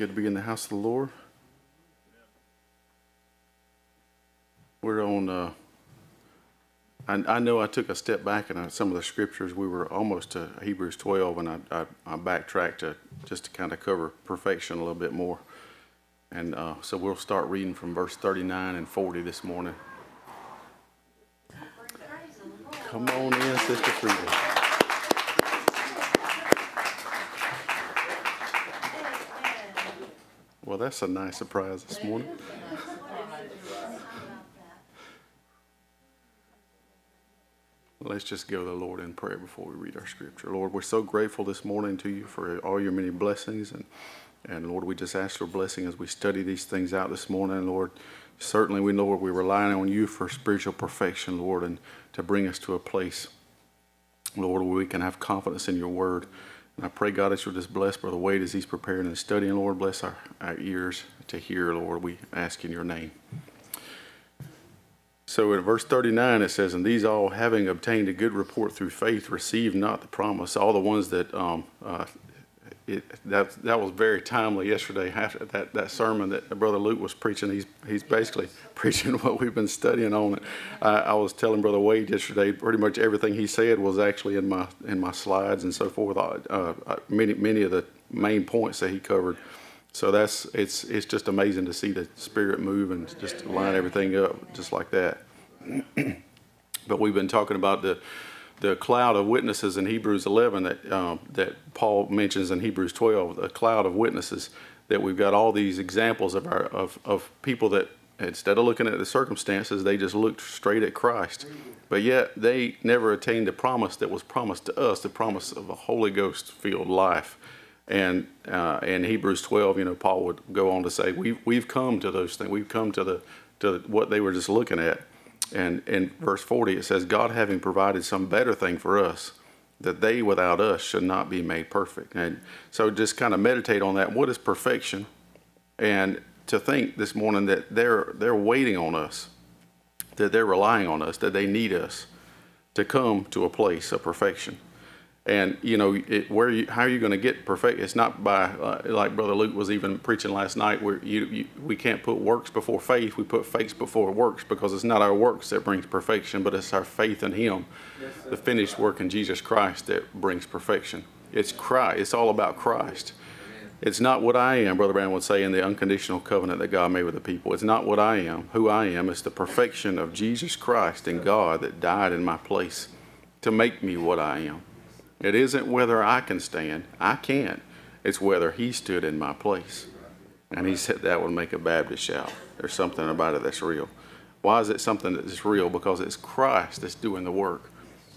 Good to be in the house of the Lord. We're on, uh, I, I know I took a step back in uh, some of the scriptures. We were almost to Hebrews 12, and I, I, I backtracked to just to kind of cover perfection a little bit more. And uh, so we'll start reading from verse 39 and 40 this morning. Come on in, Sister Frida. That's a nice surprise this morning. Let's just go to the Lord in prayer before we read our scripture. Lord, we're so grateful this morning to you for all your many blessings. And, and Lord, we just ask for blessing as we study these things out this morning. Lord, certainly we know we're relying on you for spiritual perfection, Lord, and to bring us to a place, Lord, where we can have confidence in your word. I pray, God, that you'll just bless Brother Wade as he's preparing and studying. Lord, bless our, our ears to hear, Lord. We ask in your name. So in verse 39, it says, And these all, having obtained a good report through faith, received not the promise. All the ones that um, uh, it, that that was very timely yesterday. After that, that sermon that Brother Luke was preaching, he's he's basically preaching what we've been studying on it. I, I was telling Brother Wade yesterday, pretty much everything he said was actually in my in my slides and so forth. Uh, uh, many many of the main points that he covered. So that's it's it's just amazing to see the Spirit move and just line everything up just like that. but we've been talking about the the cloud of witnesses in Hebrews 11 that um, that Paul mentions in Hebrews 12, a cloud of witnesses that we've got all these examples of our of, of people that instead of looking at the circumstances, they just looked straight at Christ. But yet they never attained the promise that was promised to us, the promise of a Holy Ghost filled life. And uh, in Hebrews 12, you know, Paul would go on to say, we've, we've come to those things. We've come to the to what they were just looking at. And in verse 40, it says, God having provided some better thing for us, that they without us should not be made perfect. And so just kind of meditate on that. What is perfection? And to think this morning that they're, they're waiting on us, that they're relying on us, that they need us to come to a place of perfection. And you know, it, where you, how are you going to get perfect? It's not by uh, like Brother Luke was even preaching last night, where you, you, we can't put works before faith. We put faith before works because it's not our works that brings perfection, but it's our faith in Him, yes, the finished work in Jesus Christ that brings perfection. It's Christ. It's all about Christ. It's not what I am, Brother Branham would say in the unconditional covenant that God made with the people. It's not what I am, who I am. It's the perfection of Jesus Christ and God that died in my place to make me what I am. It isn't whether I can stand, I can't. It's whether he stood in my place. And he said that would make a Baptist shout. There's something about it that's real. Why is it something that's real? Because it's Christ that's doing the work.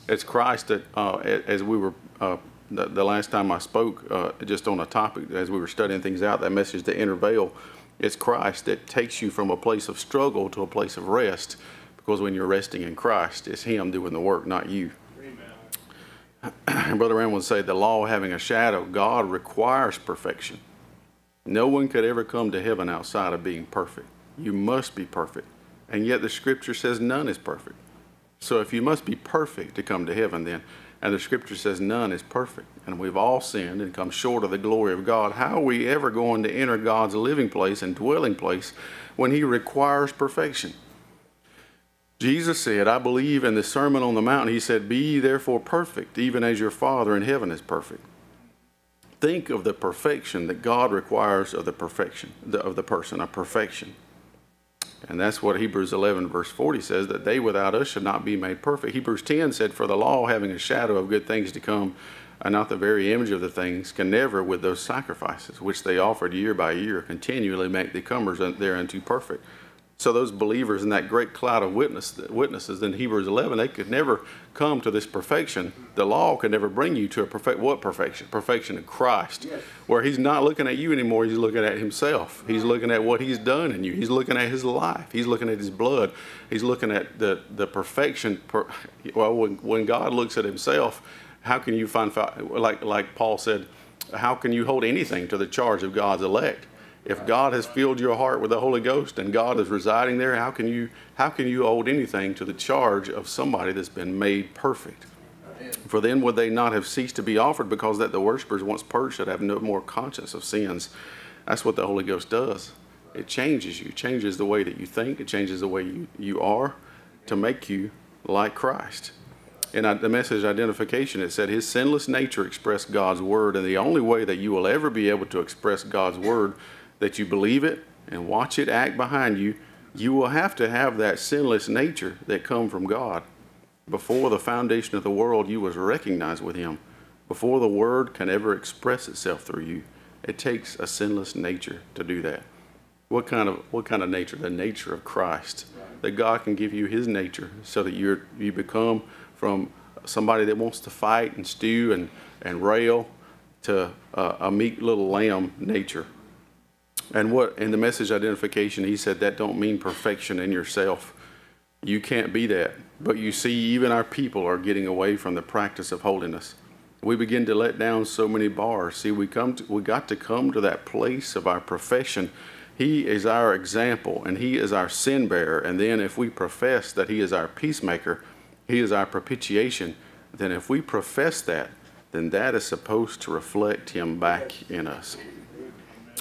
It's Christ that, uh, as we were, uh, the, the, last time I spoke, uh, just on a topic, as we were studying things out, that message, the inner veil, it's Christ that takes you from a place of struggle to a place of rest. Because when you're resting in Christ, it's Him doing the work, not you. Brother Branham would say the law having a shadow, God requires perfection. No one could ever come to heaven outside of being perfect. You must be perfect. And yet the scripture says none is perfect. So if you must be perfect to come to heaven, then, and the scripture says none is perfect, and we've all sinned and come short of the glory of God, how are we ever going to enter God's living place and dwelling place when He requires perfection? Jesus said, I believe in the Sermon on the Mount, he said, Be ye therefore perfect, even as your Father in heaven is perfect. Think of the perfection that God requires of the perfection, of the person, a perfection. And that's what Hebrews 11, verse 40 says, that they without us should not be made perfect. Hebrews 10 said, For the law, having a shadow of good things to come, and not the very image of the things, can never, with those sacrifices which they offered year by year, continually make the comers thereunto perfect. So those believers in that great cloud of witness, witnesses in Hebrews 11, they could never come to this perfection. The law could never bring you to a perfect what perfection? Perfection in Christ, yes. where He's not looking at you anymore. He's looking at Himself. He's looking at what He's done in you. He's looking at His life. He's looking at His blood. He's looking at the the perfection. Per, well, when when God looks at Himself, how can you find like like Paul said? How can you hold anything to the charge of God's elect? If God has filled your heart with the Holy Ghost and God is residing there, how can you how can you hold anything to the charge of somebody that's been made perfect? For then would they not have ceased to be offered because that the worshippers once purged should have no more conscience of sins. That's what the Holy Ghost does. It changes you, changes the way that you think, it changes the way you, you are to make you like Christ. In the message identification, it said his sinless nature expressed God's word, and the only way that you will ever be able to express God's word, that you believe it and watch it act behind you, you will have to have that sinless nature that come from God. Before the foundation of the world, you was recognized with him. Before the word can ever express itself through you, it takes a sinless nature to do that. What kind of what kind of nature? The nature of Christ. That God can give you His nature, so that you you become from somebody that wants to fight and stew and and rail to uh, a meek little lamb nature. And what in the message identification, he said that don't mean perfection in yourself. You can't be that. But you see, even our people are getting away from the practice of holiness. We begin to let down so many bars. See, we come to, we got to come to that place of our profession. He is our example and he is our sin bearer. And then if we profess that he is our peacemaker, he is our propitiation, then if we profess that, then that is supposed to reflect him back in us.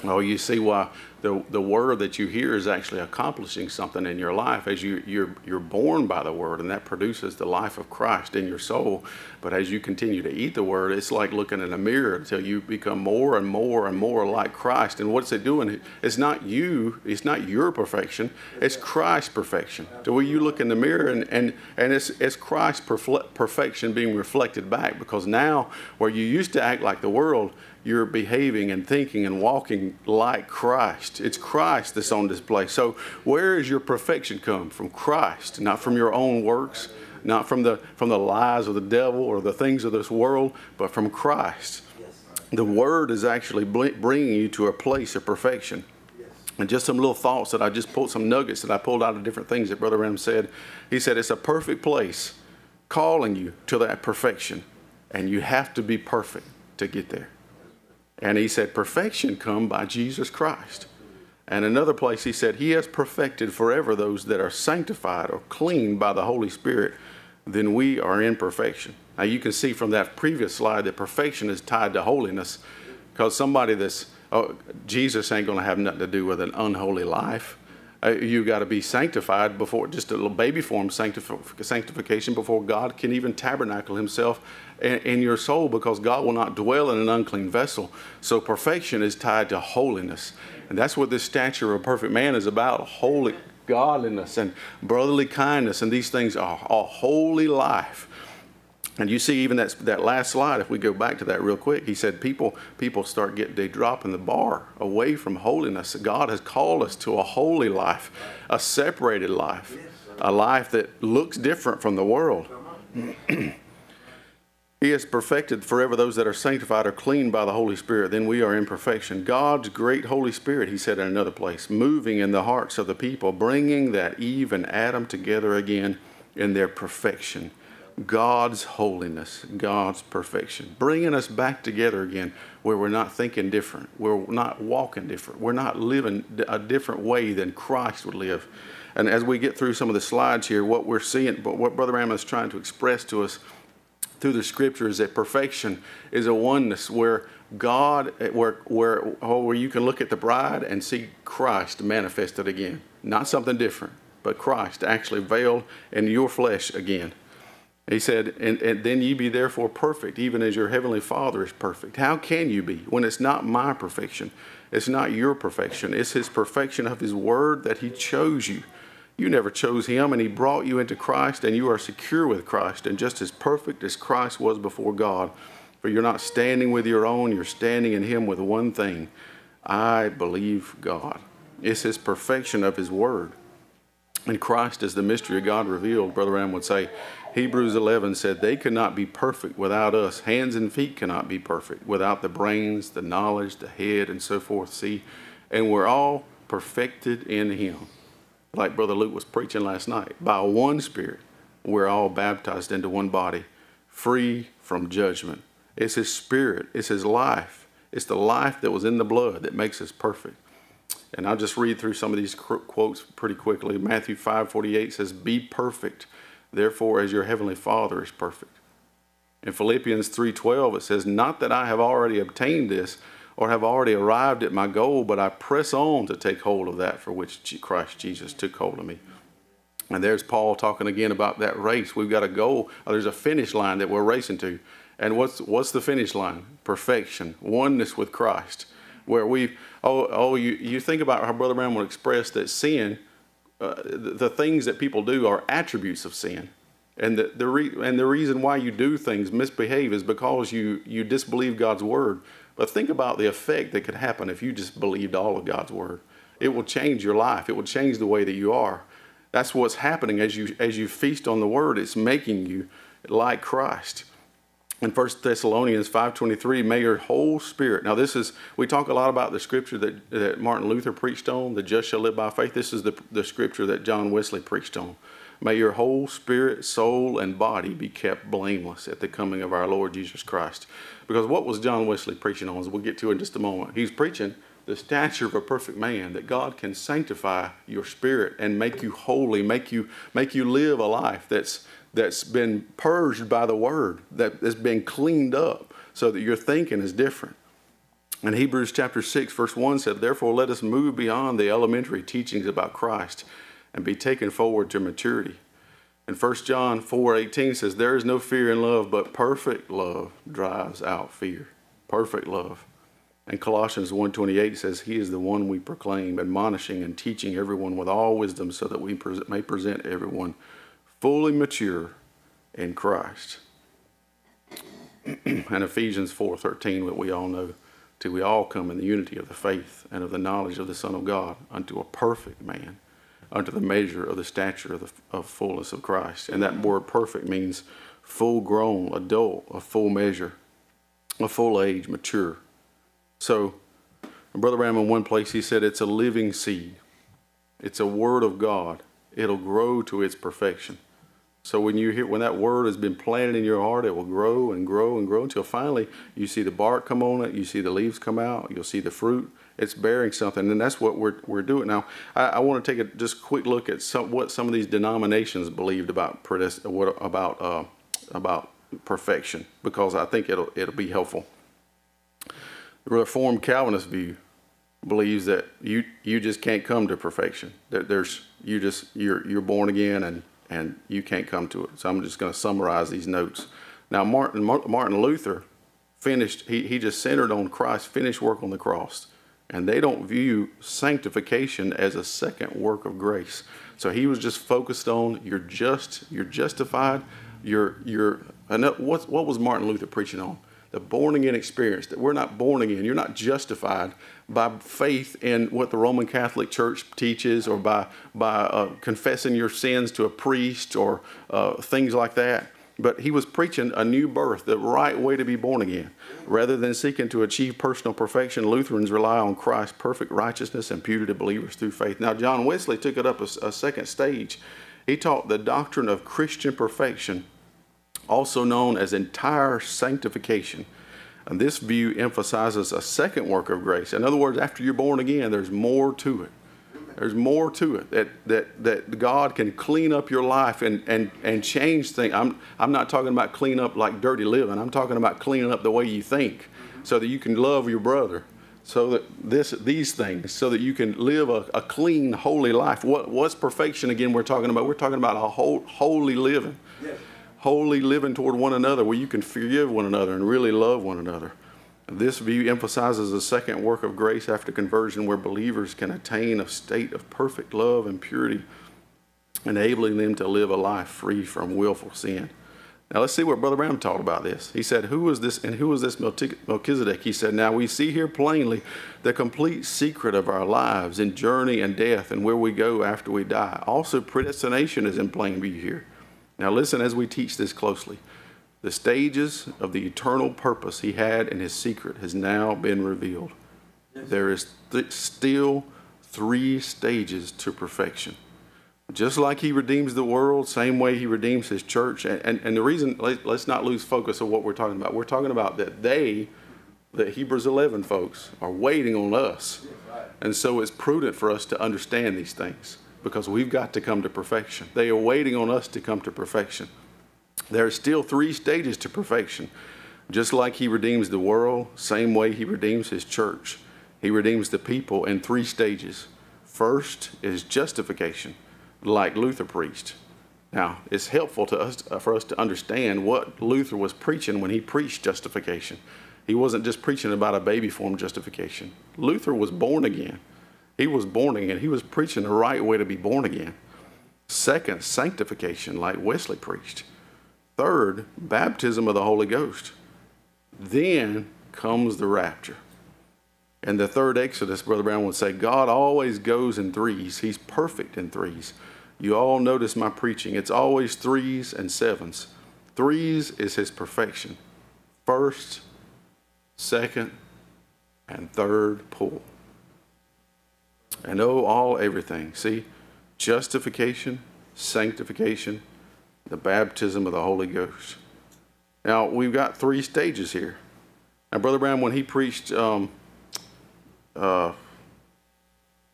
Oh, you see why the, the word that you hear is actually accomplishing something in your life as you, you're, you're born by the word, and that produces the life of Christ in your soul. But as you continue to eat the word, it's like looking in a mirror until you become more and more and more like Christ. And what's it doing? It's not you, it's not your perfection, it's Christ's perfection. To where you look in the mirror and, and, and it's, it's Christ's perfection being reflected back because now, where you used to act like the world, you're behaving and thinking and walking like Christ. It's Christ that's on display. So, where is your perfection come? From Christ, not from your own works, not from the, from the lies of the devil or the things of this world, but from Christ. The Word is actually bringing you to a place of perfection. And just some little thoughts that I just pulled, some nuggets that I pulled out of different things that Brother Branham said. He said, It's a perfect place calling you to that perfection, and you have to be perfect to get there. And he said, Perfection come by Jesus Christ. And another place he said, He has perfected forever those that are sanctified or clean by the Holy Spirit. Then we are in perfection. Now you can see from that previous slide that perfection is tied to holiness because somebody that's, oh, Jesus ain't going to have nothing to do with an unholy life. Uh, you got to be sanctified before just a little baby form sanctif- sanctification before God can even tabernacle Himself in, in, your soul because God will not dwell in an unclean vessel. So perfection is tied to holiness, and that's what this stature of a perfect man is about: holy godliness and brotherly kindness, and these things are a holy life. And you see, even that, that last slide, if we go back to that real quick, he said people, people start getting, they dropping the bar away from holiness. God has called us to a holy life, a separated life, a life that looks different from the world. he has perfected forever those that are sanctified or cleaned by the Holy Spirit. Then we are in perfection. God's great Holy Spirit, he said in another place, moving in the hearts of the people, bringing that Eve and Adam together again in their perfection God's holiness, God's perfection, bringing us back together again where we're not thinking different, we're not walking different, we're not living a different way than Christ would live. And as we get through some of the slides here, what we're seeing, what Brother Branham is trying to express to us through the scripture is that perfection is a oneness where God, eh, where, where, oh, where you can look at the bride and see Christ manifested again. Not something different, but Christ actually veiled in your flesh again. He said, and, and, then ye be therefore perfect, even as your heavenly Father is perfect. How can you be when it's not my perfection? It's not your perfection. It's his perfection of his word that he chose you. You never chose him, and he brought you into Christ, and you are secure with Christ, and just as perfect as Christ was before God. For you're not standing with your own, you're standing in him with one thing I believe God. It's his perfection of his word. And Christ is the mystery of God revealed, Brother Branham would say. Hebrews 11 said, They could not be perfect without us. Hands and feet cannot be perfect without the brains, the knowledge, the head, and so forth. See, and we're all perfected in Him. Like Brother Luke was preaching last night. By one Spirit, we're all baptized into one body, free from judgment. It's His Spirit, it's His life. It's the life that was in the blood that makes us perfect. And I'll just read through some of these quotes pretty quickly. Matthew 5:48 says, "Be perfect, therefore as your heavenly Father is perfect." In Philippians 3:12 it says, "Not that I have already obtained this or have already arrived at my goal, but I press on to take hold of that for which Christ Jesus took hold of me. And there's Paul talking again about that race. We've got a goal. Uh, there's a finish line that we're racing to. And what's what's the finish line? Perfection, oneness with Christ. Where we oh oh you, you think about how Brother Branham would express that sin, uh, the, the, things that people do are attributes of sin. And the, the re, and the reason why you do things, misbehave, is because you, you disbelieve God's word. But think about the effect that could happen if you just believed all of God's word. It will change your life. It will change the way that you are. That's what's happening as you as you feast on the word. It's making you like Christ. In 1 Thessalonians 5.23, may your whole spirit. Now this is, we talk a lot about the scripture that, that Martin Luther preached on, the just shall live by faith. This is the, the scripture that John Wesley preached on. May your whole spirit, soul, and body be kept blameless at the coming of our Lord Jesus Christ. Because what was John Wesley preaching on, as we'll get to in just a moment, he's preaching the stature of a perfect man, that God can sanctify your spirit and make you holy, make you, make you live a life that's, that's been purged by the word, that has been cleaned up so that your thinking is different. And Hebrews chapter 6, verse 1 said, Therefore let us move beyond the elementary teachings about Christ and be taken forward to maturity. And 1 John 4:18 says, There is no fear in love, but perfect love drives out fear. Perfect love. And Colossians 1.28 says, He is the one we proclaim, admonishing and teaching everyone with all wisdom so that we may present everyone fully mature in Christ. and Ephesians 4.13, what we all know, till we all come in the unity of the faith and of the knowledge of the Son of God unto a perfect man, unto the measure of the stature of the of fullness of Christ. And that word perfect means full grown, adult, a full measure, a full age, mature. So, Brother Branham, in one place, he said it's a living seed. It's a word of God. It'll grow to its perfection. So when you hear when that word has been planted in your heart, it will grow and grow and grow until finally you see the bark come on it, you see the leaves come out, you'll see the fruit. It's bearing something, and that's what we're we're doing now. I, I want to take a just quick look at some what some of these denominations believed about what about uh, about perfection because I think it'll it'll be helpful. The Reformed Calvinist view believes that you you just can't come to perfection. That there's you just you're you're born again and and you can't come to it. So I'm just going to summarize these notes. Now Martin Martin Luther finished. He he just centered on Christ's finished work on the cross, and they don't view sanctification as a second work of grace. So he was just focused on you're just you're justified. You're you're and what what was Martin Luther preaching on? the born again experience, that we're not born again. You're not justified by faith in what the Roman Catholic Church teaches or by, by uh, confessing your sins to a priest or uh, things like that. But he was preaching a new birth, the right way to be born again. Rather than seeking to achieve personal perfection, Lutherans rely on Christ's perfect righteousness imputed to believers through faith. Now, John Wesley took it up a, a second stage. He taught the doctrine of Christian perfection also known as entire sanctification. And this view emphasizes a second work of grace. In other words, after you're born again, there's more to it. There's more to it that, that, that God can clean up your life and, and, and change things. I'm, I'm not talking about clean up like dirty living. I'm talking about cleaning up the way you think so that you can love your brother. So that this, these things, so that you can live a, a clean, holy life. What, what's perfection again we're talking about? We're talking about a whole, holy living. Yes holy living toward one another where you can forgive one another and really love one another. This view emphasizes the second work of grace after conversion where believers can attain a state of perfect love and purity, enabling them to live a life free from willful sin. Now let's see what Brother Branham taught about this. He said, Who was this and who was this Melchizedek? He said, Now we see here plainly the complete secret of our lives in journey and death and where we go after we die. Also, predestination is in plain view here. Now, listen as we teach this closely. The stages of the eternal purpose he had in his secret has now been revealed. There is th- still three stages to perfection. Just like he redeems the world, same way he redeems his church. And, and, and the reason, let, us not lose focus of what we're talking about. We're talking about that they, the Hebrews 11 folks, are waiting on us. And so it's prudent for us to understand these things because we've got to come to perfection. They are waiting on us to come to perfection. There are still three stages to perfection. Just like he redeems the world, same way he redeems his church. He redeems the people in three stages. First is justification, like Luther preached. Now, it's helpful to us uh, for us to understand what Luther was preaching when he preached justification. He wasn't just preaching about a baby form justification. Luther was born again. He was born again. He was preaching the right way to be born again. Second, sanctification, like Wesley preached. Third, baptism of the Holy Ghost. Then comes the rapture. And the third Exodus, Brother Branham would say, God always goes in threes. He's perfect in threes. You all notice my preaching. It's always threes and sevens. Threes is his perfection. First, second, and third pull. And oh, all everything. See, justification, sanctification, the baptism of the Holy Ghost. Now, we've got three stages here. Now, Brother Branham, when he preached um, uh,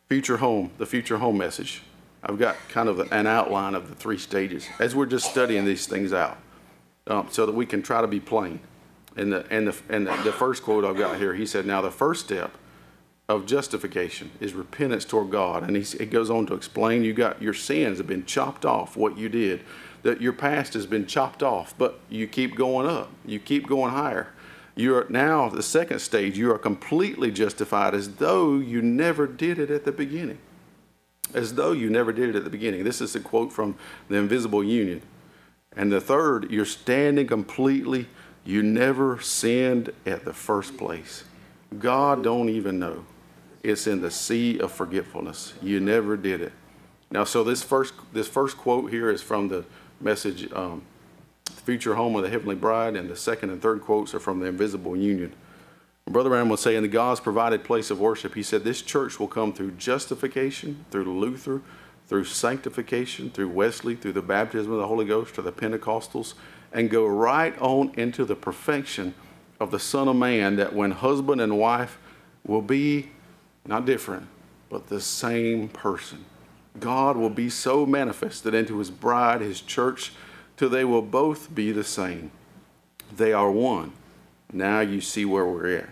Future Home, the Future Home message, I've got kind of an outline of the three stages as we're just studying these things out um, so that we can try to be plain. And, the, and, the, and the, the first quote I've got here, he said, Now the first step of justification is repentance toward God. And he, goes on to explain you got your sins have been chopped off, what you did, that your past has been chopped off, but you keep going up, you keep going higher. You are now the second stage, you are completely justified as though you never did it at the beginning. As though you never did it at the beginning. This is a quote from the Invisible Union. And the third, you're standing completely, you never sinned at the first place. God don't even know. It's in the sea of forgetfulness. You never did it. Now, so this first this first quote here is from the message um, future home of the heavenly bride, and the second and third quotes are from the invisible union. Brother Branham was saying, the God's provided place of worship, he said, this church will come through justification, through Luther, through sanctification, through Wesley, through the baptism of the Holy Ghost, to the Pentecostals, and go right on into the perfection of the Son of Man, that when husband and wife will be not different, but the same person. God will be so manifested into his bride, his church, till they will both be the same. They are one. Now you see where we're at.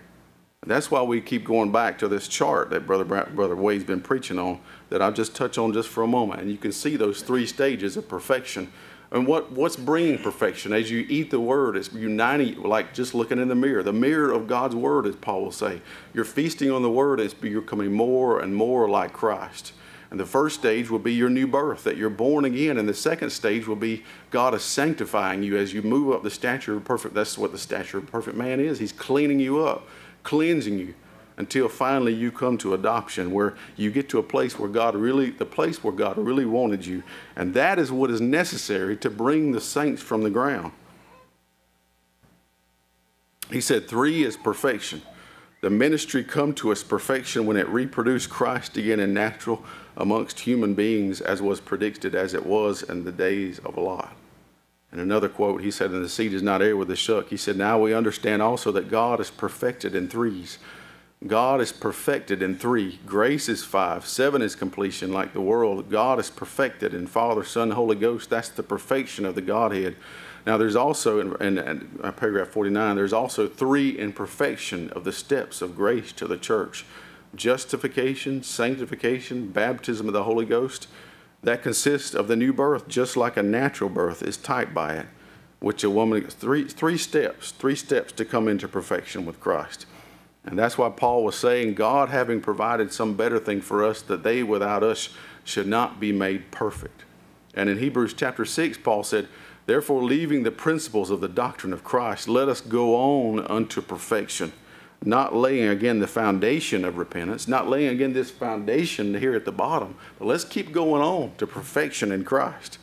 And that's why we keep going back to this chart that Brother, Brother Wade's been preaching on, that I'll just touch on just for a moment. And you can see those three stages of perfection. And what, what's bringing perfection? As you eat the word, it's uniting, like just looking in the mirror. The mirror of God's word, as Paul will say. You're feasting on the word, it's you're becoming more and more like Christ. And the first stage will be your new birth, that you're born again. And the second stage will be God is sanctifying you as you move up the stature of perfect. That's what the stature of perfect man is. He's cleaning you up, cleansing you until finally you come to adoption where you get to a place where God really, the place where God really wanted you. And that is what is necessary to bring the saints from the ground. He said, three is perfection. The ministry come to its perfection when it reproduced Christ again in natural amongst human beings as was predicted as it was in the days of Lot. and another quote, he said, And the seed is not heir with the shuck. He said, Now we understand also that God is perfected in threes. God is perfected in three. Grace is five. Seven is completion, like the world. God is perfected in Father, Son, Holy Ghost. That's the perfection of the Godhead. Now, there's also, in, in, in uh, paragraph 49, there's also three in perfection of the steps of grace to the church justification, sanctification, baptism of the Holy Ghost. That consists of the new birth, just like a natural birth is typed by it, which a woman, three, three steps, three steps to come into perfection with Christ. And that's why Paul was saying, God having provided some better thing for us, that they without us should not be made perfect. And in Hebrews chapter 6, Paul said, Therefore, leaving the principles of the doctrine of Christ, let us go on unto perfection not laying again the foundation of repentance, not laying again this foundation here at the bottom, but let's keep going on to perfection in Christ.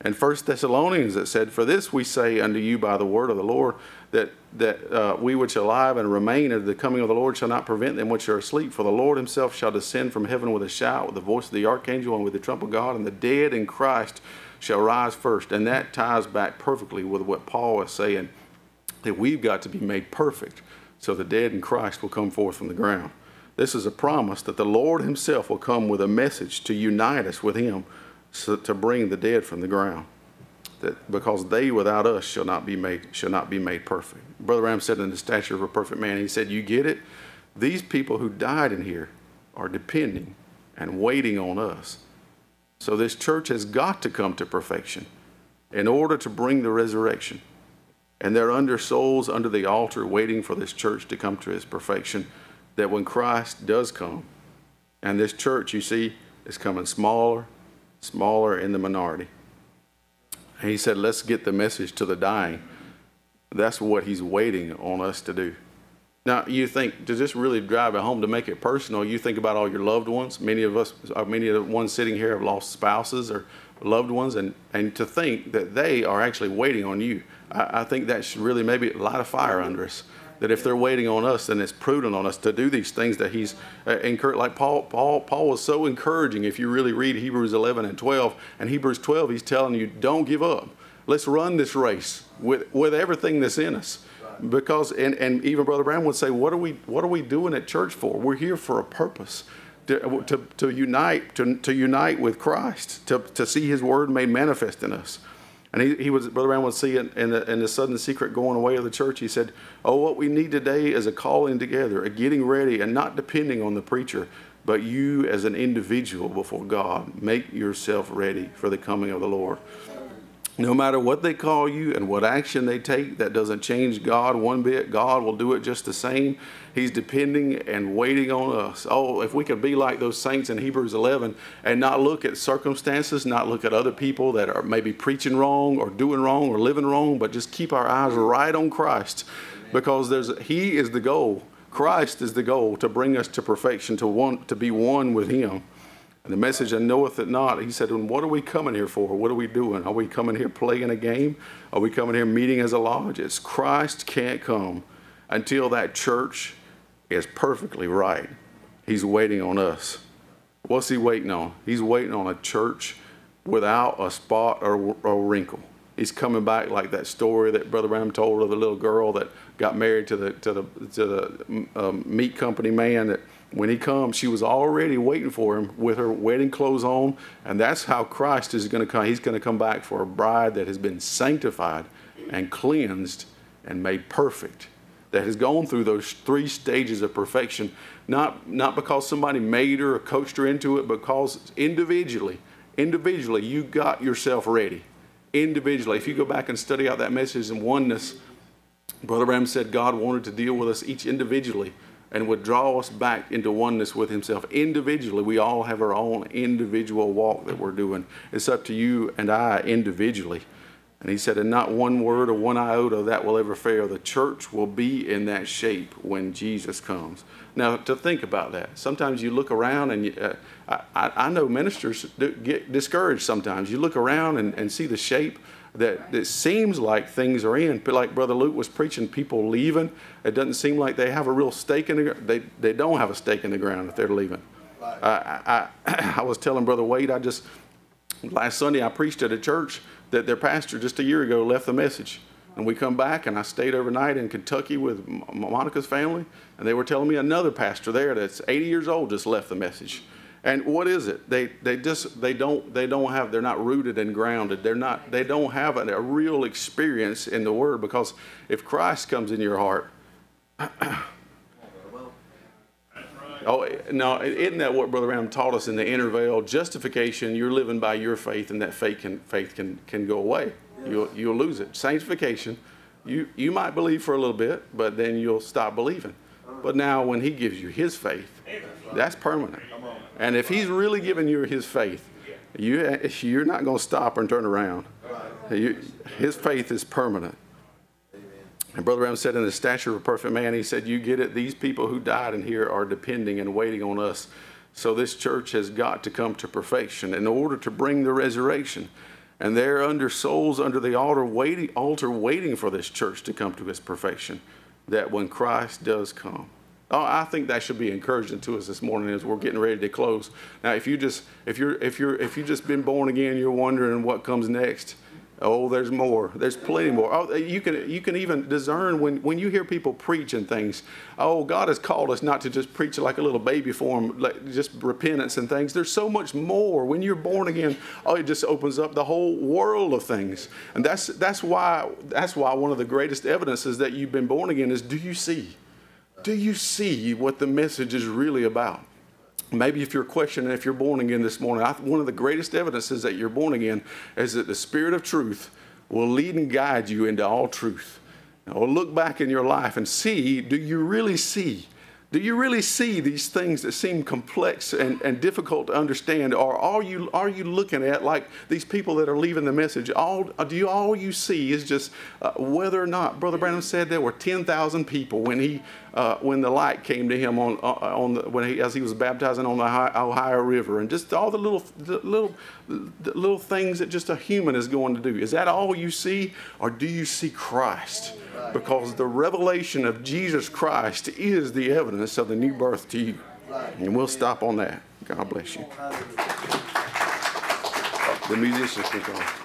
And First Thessalonians that said, For this we say unto you by the word of the Lord, that, that uh, we which are alive and remain at the coming of the Lord shall not prevent them which are asleep. For the Lord himself shall descend from heaven with a shout, with the voice of the archangel, and with the trump of God, and the dead in Christ shall rise first. And that ties back perfectly with what Paul is saying, that we've got to be made perfect so the dead in Christ will come forth from the ground. This is a promise that the Lord Himself will come with a message to unite us with Him so to bring the dead from the ground. That because they without us shall not be made shall not be made perfect. Brother Branham said in the stature of a perfect man, he said, You get it? These people who died in here are depending and waiting on us. So this church has got to come to perfection in order to bring the resurrection. And they're under souls under the altar waiting for this church to come to its perfection. That when Christ does come, and this church, you see, is coming smaller, smaller in the minority. And he said, let's get the message to the dying. That's what he's waiting on us to do. Now, you think, does this really drive it home to make it personal? You think about all your loved ones. Many of us, uh, many of the ones sitting here have lost spouses or loved ones, and, and to think that they are actually waiting on you. I, I think that should really maybe light a fire under us. That if they're waiting on us, then it's prudent on us to do these things that he's uh, encouraged. Like Paul, Paul, Paul was so encouraging. If you really read Hebrews 11 and 12, and Hebrews 12, he's telling you, don't give up. Let's run this race with, with everything that's in us because and, and even brother branham would say what are we what are we doing at church for we're here for a purpose to, to, to unite to, to unite with christ to, to see his word made manifest in us and he, he was brother branham would see it in the, in the sudden secret going away of the church. He said oh what we need today is a calling together a getting ready and not depending on the preacher but you as an individual before god. Make yourself ready for the coming of the lord no matter what they call you and what action they take, that doesn't change God one bit. God will do it just the same. He's depending and waiting on us. Oh, if we could be like those saints in Hebrews 11 and not look at circumstances, not look at other people that are maybe preaching wrong or doing wrong or living wrong, but just keep our eyes right on Christ because there's, He is the goal. Christ is the goal to bring us to perfection, to, want, to be one with Him. And the message, and knoweth it not, he said, and what are we coming here for? What are we doing? Are we coming here playing a game? Are we coming here meeting as a lodge? It's Christ can't come until that church is perfectly right. He's waiting on us. What's he waiting on? He's waiting on a church without a spot or a wrinkle. He's coming back like that story that Brother Branham told of the little girl that got married to the to the to the um, meat company man that when he comes, she was already waiting for him with her wedding clothes on. And that's how Christ is going to come. He's going to come back for a bride that has been sanctified and cleansed and made perfect, that has gone through those three stages of perfection, not, not because somebody made her or coached her into it, but because individually, individually, you got yourself ready. Individually. If you go back and study out that message in oneness, Brother Branham said God wanted to deal with us each individually and would draw us back into oneness with Himself. Individually, we all have our own individual walk that we're doing. It's up to you and I individually. And he said, and not one word or one iota that will ever fail. The church will be in that shape when Jesus comes. Now, to think about that, sometimes you look around and you, uh, I, I know ministers get discouraged sometimes. You look around and, and see the shape that it seems like things are in. But like Brother Luke was preaching, people leaving. It doesn't seem like they have a real stake in the ground. They, they don't have a stake in the ground if they're leaving. Right. I, I, I was telling Brother Wade, I just, last Sunday I preached at a church that their pastor just a year ago left the message. And we come back, and I stayed overnight in Kentucky with Monica's family, and they were telling me another pastor there that's 80 years old just left the message. And what is it? They they just they don't they don't have they're not rooted and grounded. They're not they don't have a, a real experience in the Word because if Christ comes in your heart. Oh no! Isn't that what Brother Branham taught us in the inner veil? Justification, you're living by your faith, and that faith can faith can can go away. You'll you'll lose it. Sanctification, you you might believe for a little bit, but then you'll stop believing. Uh-huh. But now, when He gives you His faith, that's permanent. And if he's really giving you his faith, you, you're not going to stop and turn around. You, his faith is permanent. And Brother Branham said, in the stature of a perfect man, he said, You get it, these people who died in here are depending and waiting on us. So this church has got to come to perfection in order to bring the resurrection. And they're under souls under the altar waiting, altar waiting for this church to come to its perfection, that when Christ does come, Oh, I think that should be encouraging to us this morning as we're getting ready to close. Now, if you just if you're if you're if you just been born again, you're wondering what comes next. Oh, there's more. There's plenty more. Oh, eh, you can you can even discern when when you hear people preach and things. Oh, God has called us not to just preach like a little baby form, like just repentance and things. There's so much more. When you're born again, oh, it just opens up the whole world of things. And that's that's why that's why one of the greatest evidences that you've been born again is do you see? Do you see what the message is really about? Maybe if you're questioning if you're born again this morning, I, one of the greatest evidences that you're born again is that the Spirit of truth will lead and guide you into all truth. Now, look back in your life and see do you really see? Do you really see these things that seem complex and, and difficult to understand? Or are you, are you looking at, like these people that are leaving the message, all, do you, all you see is just uh, whether or not, Brother Branham said there were 10,000 people when, he, uh, when the light came to him on, uh, on the, when he, as he was baptizing on the Ohio River, and just all the little, the little, the little things that just a human is going to do. Is that all you see, or do you see Christ? because the revelation of Jesus Christ is the evidence of the new birth to you. And we'll stop on that. God bless you. The musicians can go.